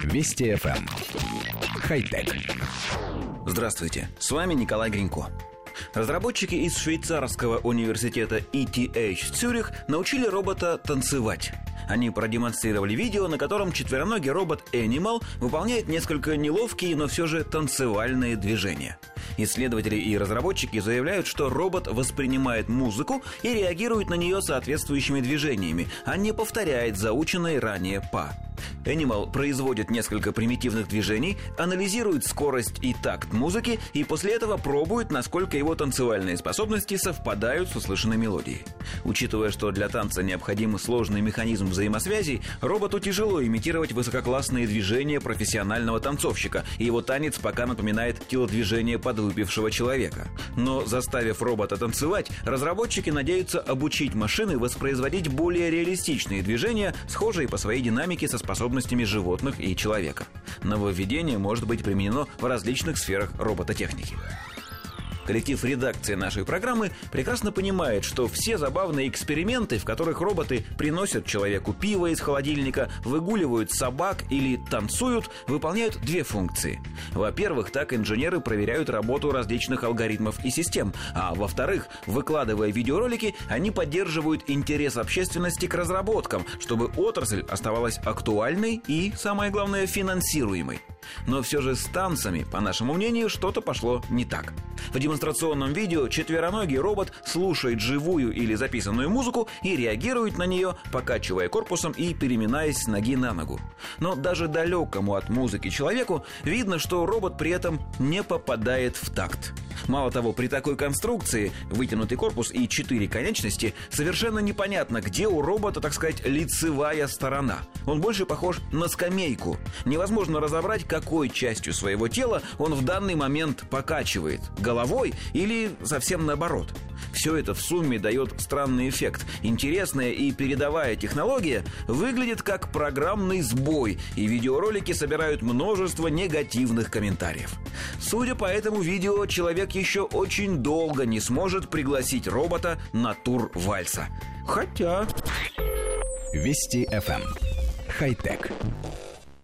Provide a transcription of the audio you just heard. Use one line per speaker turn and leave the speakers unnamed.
Вести FM. Эм. Хай-тек.
Здравствуйте, с вами Николай Гринько. Разработчики из швейцарского университета ETH Цюрих научили робота танцевать. Они продемонстрировали видео, на котором четвероногий робот Animal выполняет несколько неловкие, но все же танцевальные движения. Исследователи и разработчики заявляют, что робот воспринимает музыку и реагирует на нее соответствующими движениями, а не повторяет заученные ранее па. Animal производит несколько примитивных движений, анализирует скорость и такт музыки и после этого пробует, насколько его танцевальные способности совпадают с услышанной мелодией. Учитывая, что для танца необходим сложный механизм взаимосвязи, роботу тяжело имитировать высококлассные движения профессионального танцовщика, и его танец пока напоминает телодвижение подвыпившего человека. Но заставив робота танцевать, разработчики надеются обучить машины воспроизводить более реалистичные движения, схожие по своей динамике со способностями животных и человека. Нововведение может быть применено в различных сферах робототехники. Коллектив редакции нашей программы прекрасно понимает, что все забавные эксперименты, в которых роботы приносят человеку пиво из холодильника, выгуливают собак или танцуют, выполняют две функции. Во-первых, так инженеры проверяют работу различных алгоритмов и систем, а во-вторых, выкладывая видеоролики, они поддерживают интерес общественности к разработкам, чтобы отрасль оставалась актуальной и, самое главное, финансируемой. Но все же с танцами, по нашему мнению, что-то пошло не так. В демонстрационном видео четвероногий робот слушает живую или записанную музыку и реагирует на нее, покачивая корпусом и переминаясь с ноги на ногу. Но даже далекому от музыки человеку видно, что робот при этом не попадает в такт. Мало того, при такой конструкции, вытянутый корпус и четыре конечности, совершенно непонятно, где у робота, так сказать, лицевая сторона. Он больше похож на скамейку. Невозможно разобрать, какой частью своего тела он в данный момент покачивает. Головой или совсем наоборот. Все это в сумме дает странный эффект. Интересная и передовая технология выглядит как программный сбой, и видеоролики собирают множество негативных комментариев. Судя по этому видео, человек еще очень долго не сможет пригласить робота на тур вальса. Хотя...
Вести FM. Эм. Хай-тек.